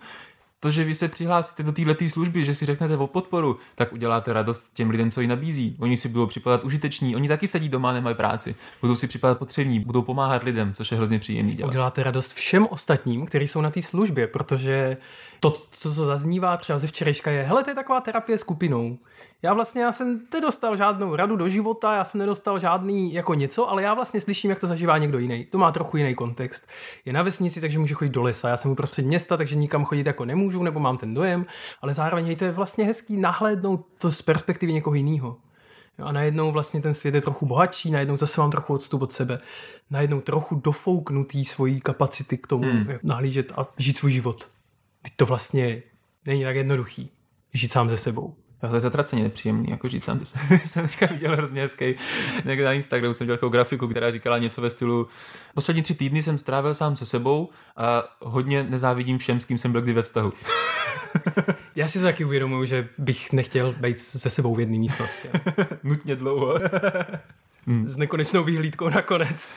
to, že vy se přihlásíte do této služby, že si řeknete o podporu, tak uděláte radost těm lidem, co ji nabízí. Oni si budou připadat užiteční, oni taky sedí doma, nemají práci, budou si připadat potřební, budou pomáhat lidem, což je hrozně příjemný dělat. Uděláte radost všem ostatním, kteří jsou na té službě, protože to, co zaznívá třeba ze včerejška je, hele, to je taková terapie skupinou. Já vlastně já jsem nedostal žádnou radu do života, já jsem nedostal žádný jako něco, ale já vlastně slyším, jak to zažívá někdo jiný. To má trochu jiný kontext. Je na vesnici, takže může chodit do lesa. Já jsem uprostřed města, takže nikam chodit jako nemůžu, nebo mám ten dojem, ale zároveň hej, to je vlastně hezký nahlédnout to z perspektivy někoho jiného. A najednou vlastně ten svět je trochu bohatší, najednou zase mám trochu odstup od sebe, najednou trochu dofouknutý svojí kapacity k tomu hmm. nahlížet a žít svůj život. Teď to vlastně není tak jednoduchý žít sám ze sebou. To je zatraceně nepříjemný, jako říct sám. jsem teďka viděl hrozně hezký někde na Instagramu jsem dělal takovou grafiku, která říkala něco ve stylu poslední tři týdny jsem strávil sám se sebou a hodně nezávidím všem, s kým jsem byl kdy ve vztahu. Já si to taky uvědomuji, že bych nechtěl být se sebou v jedné místnosti. Nutně dlouho. Hmm. S nekonečnou vyhlídkou nakonec.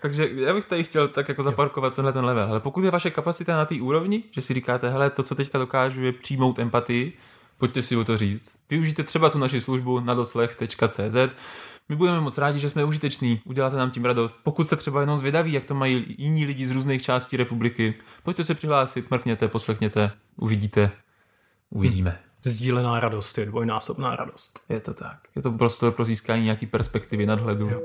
Takže já bych tady chtěl tak jako zaparkovat tenhle ten level. Ale pokud je vaše kapacita na té úrovni, že si říkáte, hele, to, co teďka dokážu, je přijmout empatii, pojďte si o to říct. Využijte třeba tu naši službu na doslech.cz. My budeme moc rádi, že jsme užiteční, uděláte nám tím radost. Pokud jste třeba jenom zvědaví, jak to mají jiní lidi z různých částí republiky, pojďte se přihlásit, mrkněte, poslechněte, uvidíte, uvidíme. Hmm. Sdílená radost je dvojnásobná radost. Je to tak. Je to prostor pro získání nějaký perspektivy, nadhledu. Jo.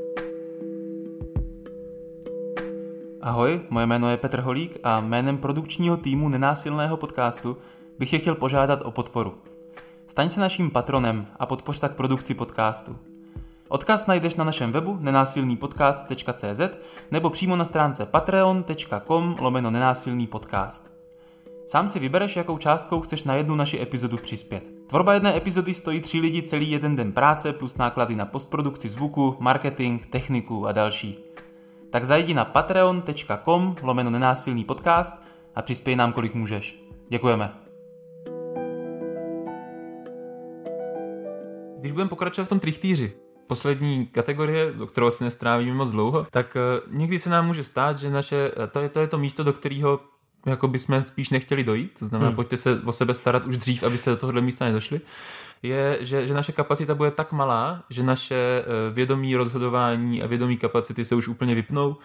Ahoj, moje jméno je Petr Holík a jménem produkčního týmu Nenásilného podcastu bych je chtěl požádat o podporu. Staň se naším patronem a podpoř tak produkci podcastu. Odkaz najdeš na našem webu nenásilnýpodcast.cz nebo přímo na stránce patreon.com lomeno nenásilný podcast. Sám si vybereš, jakou částkou chceš na jednu naši epizodu přispět. Tvorba jedné epizody stojí tři lidi celý jeden den práce plus náklady na postprodukci zvuku, marketing, techniku a další. Tak zajdi na patreon.com lomeno nenásilný podcast a přispěj nám kolik můžeš. Děkujeme. Když budeme pokračovat v tom trichtýři, poslední kategorie, do kterou si nestrávíme moc dlouho, tak uh, někdy se nám může stát, že naše, to je to, je to místo, do kterého jako bychom spíš nechtěli dojít, to znamená, hmm. pojďte se o sebe starat už dřív, abyste do tohohle místa nedošli, je, že, že naše kapacita bude tak malá, že naše eh, vědomí rozhodování a vědomí kapacity se už úplně vypnou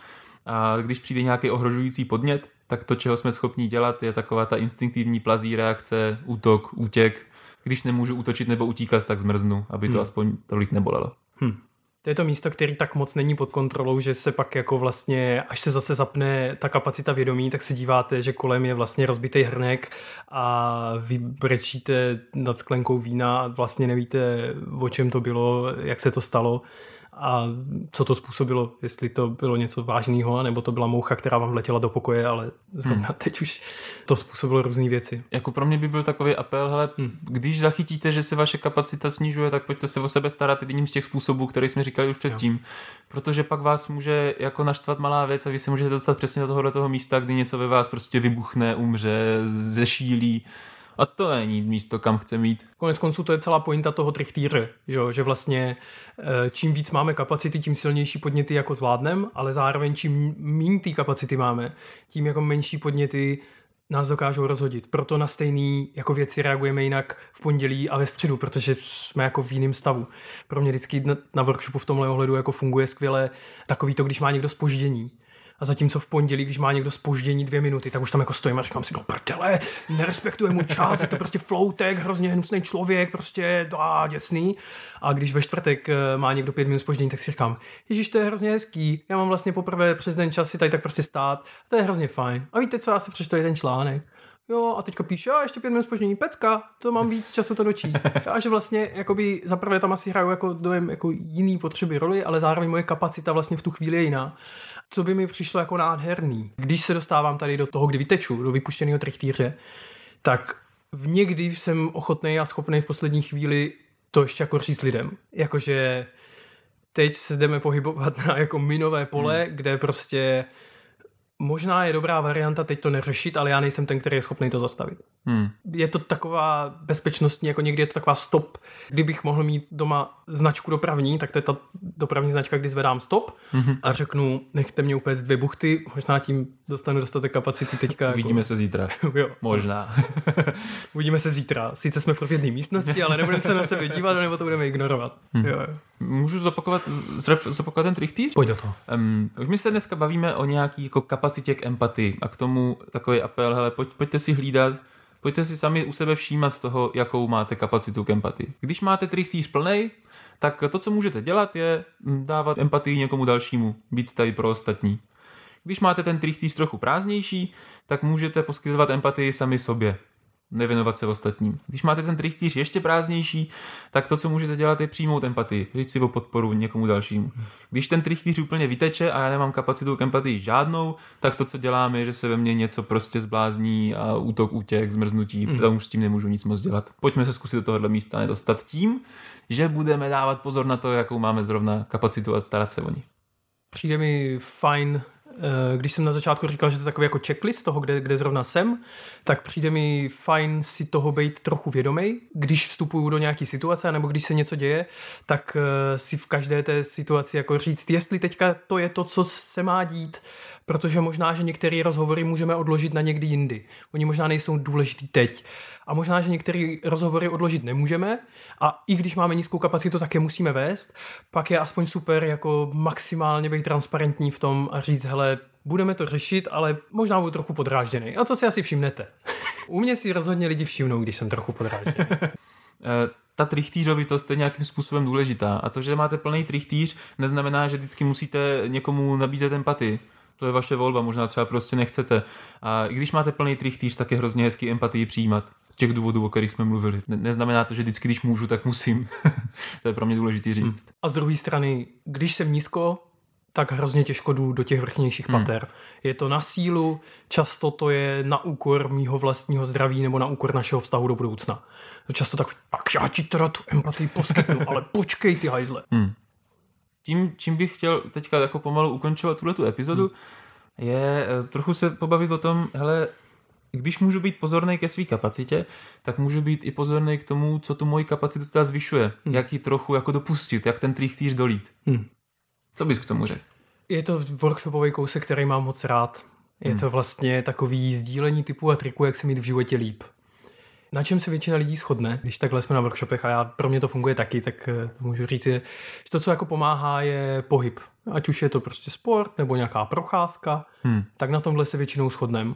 a když přijde nějaký ohrožující podnět, tak to, čeho jsme schopni dělat, je taková ta instinktivní plazí reakce, útok, útěk. Když nemůžu útočit nebo utíkat, tak zmrznu, aby to hmm. aspoň tolik nebolelo. Hmm. To je to místo, který tak moc není pod kontrolou, že se pak jako vlastně, až se zase zapne ta kapacita vědomí, tak se díváte, že kolem je vlastně rozbitý hrnek a vy brečíte nad sklenkou vína a vlastně nevíte, o čem to bylo, jak se to stalo a co to způsobilo, jestli to bylo něco vážného, nebo to byla moucha, která vám letěla do pokoje, ale zrovna hmm. teď už to způsobilo různé věci. Jako pro mě by byl takový apel, hele, hmm. když zachytíte, že se vaše kapacita snižuje, tak pojďte se o sebe starat jedním z těch způsobů, který jsme říkali už předtím, jo. protože pak vás může jako naštvat malá věc a vy se můžete dostat přesně do tohohle toho místa, kdy něco ve vás prostě vybuchne, umře, zešílí a to není místo, kam chce mít. Konec konců to je celá pointa toho trichtýře, že, že vlastně eh, čím víc máme kapacity, tím silnější podněty jako zvládnem, ale zároveň čím méně ty kapacity máme, tím jako menší podněty nás dokážou rozhodit. Proto na stejný jako věci reagujeme jinak v pondělí a ve středu, protože jsme jako v jiném stavu. Pro mě vždycky na workshopu v tomhle ohledu jako funguje skvěle takový to, když má někdo spoždění a zatímco v pondělí, když má někdo spoždění dvě minuty, tak už tam jako stojím a říkám si, no prdele, nerespektuje mu čas, je to prostě floutek, hrozně hnusný člověk, prostě a děsný. A když ve čtvrtek eh, má někdo pět minut spoždění, tak si říkám, Ježíš, to je hrozně hezký, já mám vlastně poprvé přes den čas si tady tak prostě stát, to je hrozně fajn. A víte co, já si přečtu jeden článek. Jo, a teďka píše, a ještě pět minut spoždění, pecka, to mám víc času to dočíst. A že vlastně, jakoby, zaprvé tam asi hraju jako dojem jako jiný potřeby roli, ale zároveň moje kapacita vlastně v tu chvíli je jiná co by mi přišlo jako nádherný. Když se dostávám tady do toho, kdy vyteču, do vypuštěného trichtýře, tak v někdy jsem ochotný a schopný v poslední chvíli to ještě jako říct lidem. Jakože teď se jdeme pohybovat na jako minové pole, hmm. kde prostě možná je dobrá varianta teď to neřešit, ale já nejsem ten, který je schopný to zastavit. Hmm. Je to taková bezpečnostní, jako někdy je to taková stop. Kdybych mohl mít doma značku dopravní, tak to je ta dopravní značka, kdy zvedám stop hmm. a řeknu, nechte mě úplně dvě buchty, možná tím dostanu dostatek kapacity teďka. Uvidíme jako... se zítra. jo. Možná. Uvidíme se zítra. Sice jsme v jedné místnosti, ale nebudeme se na sebe dívat, nebo to budeme ignorovat. Hmm. Jo, jo. Můžu zopakovat, zopakovat ten trichtýř? Pojď do toho. Um, my se dneska bavíme o nějaký jako kapacitě k empatii a k tomu takový apel, hele, pojď, pojďte si hlídat, pojďte si sami u sebe všímat z toho, jakou máte kapacitu k empatii. Když máte trichtýř plný, tak to, co můžete dělat, je dávat empatii někomu dalšímu, být tady pro ostatní. Když máte ten trichtýř trochu prázdnější, tak můžete poskytovat empatii sami sobě nevěnovat se ostatním. Když máte ten trichtýř ještě prázdnější, tak to, co můžete dělat, je přijmout empatii, říct si o podporu někomu dalšímu. Když ten trichtýř úplně vyteče a já nemám kapacitu k empatii žádnou, tak to, co děláme, je, že se ve mně něco prostě zblázní a útok, útěk, zmrznutí, mm. tam už s tím nemůžu nic moc dělat. Pojďme se zkusit do tohohle místa nedostat tím, že budeme dávat pozor na to, jakou máme zrovna kapacitu a starat se o ní. Přijde mi fajn když jsem na začátku říkal, že to je takový jako checklist toho, kde, kde zrovna jsem, tak přijde mi fajn si toho být trochu vědomý, když vstupuju do nějaké situace, nebo když se něco děje, tak eh, si v každé té situaci jako říct, jestli teďka to je to, co se má dít, protože možná, že některé rozhovory můžeme odložit na někdy jindy. Oni možná nejsou důležitý teď. A možná, že některé rozhovory odložit nemůžeme a i když máme nízkou kapacitu, tak je musíme vést. Pak je aspoň super jako maximálně být transparentní v tom a říct, hele, budeme to řešit, ale možná budu trochu podrážděný. A to si asi všimnete. U mě si rozhodně lidi všimnou, když jsem trochu podrážděný. Eh, ta trichtýřovitost je nějakým způsobem důležitá. A to, že máte plný trichtýř, neznamená, že vždycky musíte někomu nabízet empatii. To je vaše volba, možná třeba prostě nechcete. A i když máte plný trichtýř, tak je hrozně hezký empatii přijímat. Z těch důvodů, o kterých jsme mluvili. Ne- neznamená to, že vždycky, když můžu, tak musím. to je pro mě důležité říct. A z druhé strany, když jsem nízko, tak hrozně těžko jdu do těch vrchnějších Hmm. pater. Je to na sílu, často to je na úkor mýho vlastního zdraví nebo na úkor našeho vztahu do budoucna. Často tak, tak já ti teda tu empatii poskytnu, ale počkej ty hajzle. Hmm. Tím, čím bych chtěl teďka jako pomalu ukončovat tuhle tu epizodu, hmm. je eh, trochu se pobavit o tom, hele, když můžu být pozorný ke své kapacitě, tak můžu být i pozorný k tomu, co tu moji kapacitu teda zvyšuje. Hmm. Jak ji trochu jako dopustit, jak ten trichtýř dolít. Hmm. Co bys k tomu řekl? Je to workshopový kousek, který mám moc rád. Je to vlastně takový sdílení typu a triku, jak se mít v životě líp. Na čem se většina lidí shodne, když takhle jsme na workshopech a já, pro mě to funguje taky, tak eh, můžu říct, že že to, co jako pomáhá, je pohyb. Ať už je to prostě sport nebo nějaká procházka, Hmm. tak na tomhle se většinou shodneme.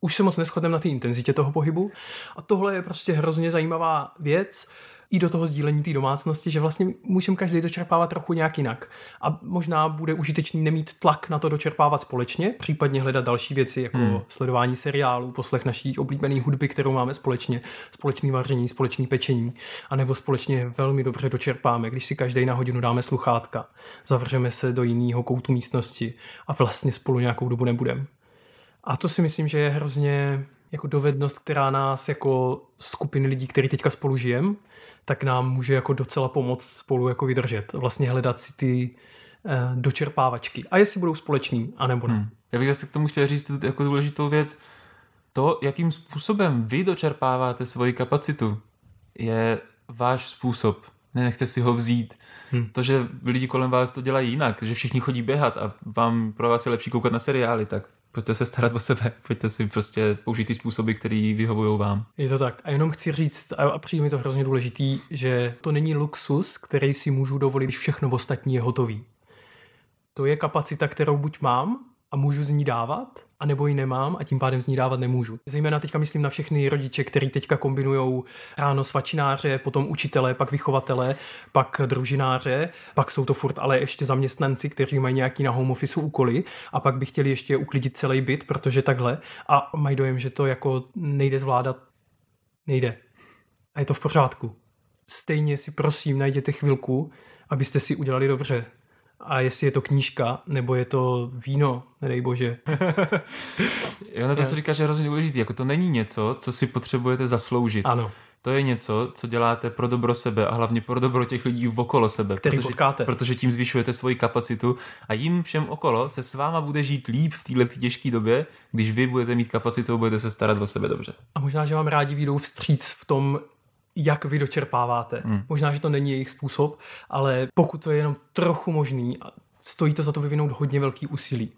Už se moc neschodneme na té intenzitě toho pohybu a tohle je prostě hrozně zajímavá věc i do toho sdílení té domácnosti, že vlastně můžeme každý dočerpávat trochu nějak jinak. A možná bude užitečný nemít tlak na to dočerpávat společně, případně hledat další věci jako Hmm. sledování seriálů, poslech naší oblíbené hudby, kterou máme společně, společný vaření, společný pečení, anebo společně velmi dobře dočerpáme, když si každý na hodinu dáme sluchátka, zavřeme se do jiného koutu místnosti a vlastně spolu nějakou dobu nebudeme. A to si myslím, že je hrozně jako dovednost, která nás jako skupiny lidí, který teďka spolu žijem, tak nám může jako docela pomoct spolu jako vydržet. Vlastně hledat si ty eh, dočerpávačky. A jestli budou společný, anebo ne. Hmm. Já bych zase k tomu chtěl říct jako důležitou věc. To, jakým způsobem vy dočerpáváte svoji kapacitu, je váš způsob. Nenechte si ho vzít. Hmm. To, že lidi kolem vás to dělají jinak, že všichni chodí běhat a vám pro vás je lepší koukat na seriály, tak pojďte se starat o sebe. Pojďte si prostě použít ty způsoby, které vyhovují vám. Je to tak. A jenom chci říct, a přijde mi to hrozně důležitý, že to není luxus, který si můžu dovolit, když všechno ostatní je hotový. To je kapacita, kterou buď mám a můžu z ní dávat, anebo ji nemám a tím pádem z ní dávat nemůžu. Zejména teďka myslím na všechny rodiče, kteří teďka kombinují ráno svačináře, potom učitele, pak vychovatele, pak družináře, pak jsou to furt ale ještě zaměstnanci, kteří mají nějaký na home office úkoly a pak by chtěli ještě uklidit celý byt, protože takhle a mají dojem, že to jako nejde zvládat. Nejde. A je to v pořádku. Stejně si prosím najděte chvilku, abyste si udělali dobře. A jestli je to knížka, nebo je to víno, nedej bože. Jo, na to Jo. se říká, že je hrozně důležitý. Jako to není něco, co si potřebujete zasloužit. Ano, To je něco, co děláte pro dobro sebe a hlavně pro dobro těch lidí okolo sebe. který protože, potkáte. protože tím zvyšujete svoji kapacitu a jim všem okolo se s váma bude žít líp v této těžké době, když vy budete mít kapacitu a budete se starat o sebe dobře. A možná, že vám rádi výjdou vstříc v tom, jak vy dočerpáváte. Hmm. Možná, že to není jejich způsob, ale pokud to je jenom trochu možný, stojí to za to vyvinout hodně velký úsilí.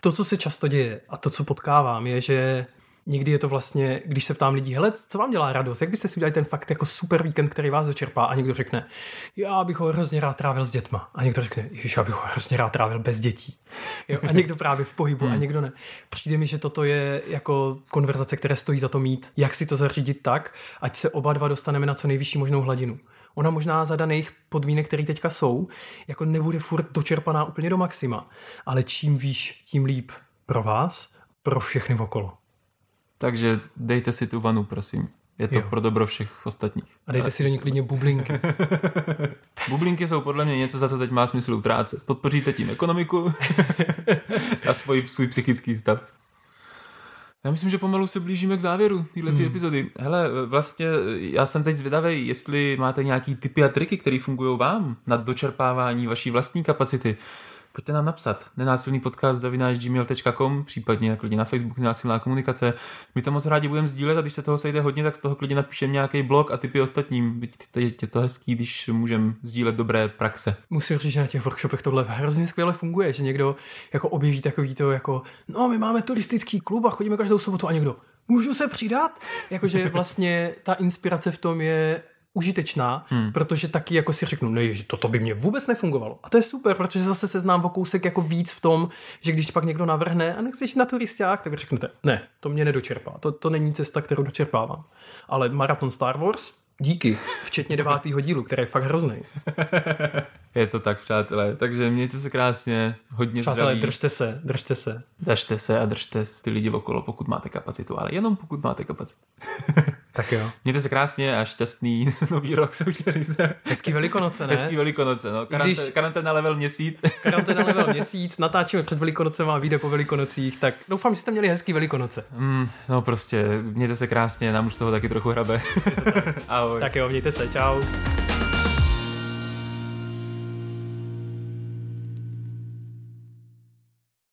To, co se často děje a to, co potkávám, je, že někdy je to vlastně, když se ptám lidí, hele, co vám dělá radost, jak byste si udělali ten fakt jako super víkend, který vás dočerpá a někdo řekne, já bych ho hrozně rád trávil s dětma a někdo řekne, ježiš, já bych ho hrozně rád trávil bez dětí. Jo, a někdo právě v pohybu a Hmm. někdo ne. Přijde mi, že toto je jako konverzace, které stojí za to mít, jak si to zařídit tak, ať se oba dva dostaneme na co nejvyšší možnou hladinu. Ona možná za daných podmínek, které teďka jsou, jako nebude furt dočerpaná úplně do maxima, ale čím výš, tím líp pro vás, pro všechny okolo. Takže dejte si tu vanu, prosím. Je to Jo. pro dobro všech ostatních. A dejte si do ní klidně bublinky. Bublinky jsou podle mě něco, za co teď má smysl utrácet. Podpoříte tím ekonomiku a svůj, svůj psychický stav. Já myslím, že pomalu se blížíme k závěru této hmm. epizody. Hele, vlastně já jsem teď zvědavý, jestli máte nějaký typy a triky, které fungují vám na dočerpávání vaší vlastní kapacity. Pojďte nám napsat. Nenásilný podcast zavináč gmail.com, případně klidně na Facebook nenásilná komunikace. My to moc rádi budeme sdílet a když se toho sejde hodně, tak z toho klidně napíšeme nějaký blog a typy ostatním. Je, je to hezký, když můžeme sdílet dobré praxe. Musím říct, že na těch workshopech tohle hrozně skvěle funguje, že někdo jako objeví takový to jako, no my máme turistický klub a chodíme každou sobotu a někdo, můžu se přidat? Jakože vlastně ta inspirace v tom je užitečná, hmm. protože taky jako si řeknu, ne, že toto by mě vůbec nefungovalo. A to je super, protože zase se znám o kousek jako víc v tom, že když pak někdo navrhne a nechceš na turisták, tak řeknete, ne, to mě nedočerpá. To, to není cesta, kterou dočerpávám. Ale maraton Star Wars, díky, včetně devátého dílu, který je fakt hrozný. Je to tak, přátelé. Takže mějte se krásně, hodně přátelé, zdraví. držte se, držte se. Držte se a držte ty lidi okolo, pokud máte kapacitu, ale jenom pokud máte kapacitu. tak jo. Mějte se krásně a šťastný nový rok se už se. Hezký velikonoce, ne? Hezký velikonoce, no. Karante, Když... Karanténa level měsíc. Karanténa level měsíc, natáčíme před velikonocem a vyjde po velikonocích, tak doufám, že jste měli hezký velikonoce. Mm, no prostě, mějte se krásně, nám už z toho taky trochu hrabe. Ahoj. Tak jo, mějte se, čau.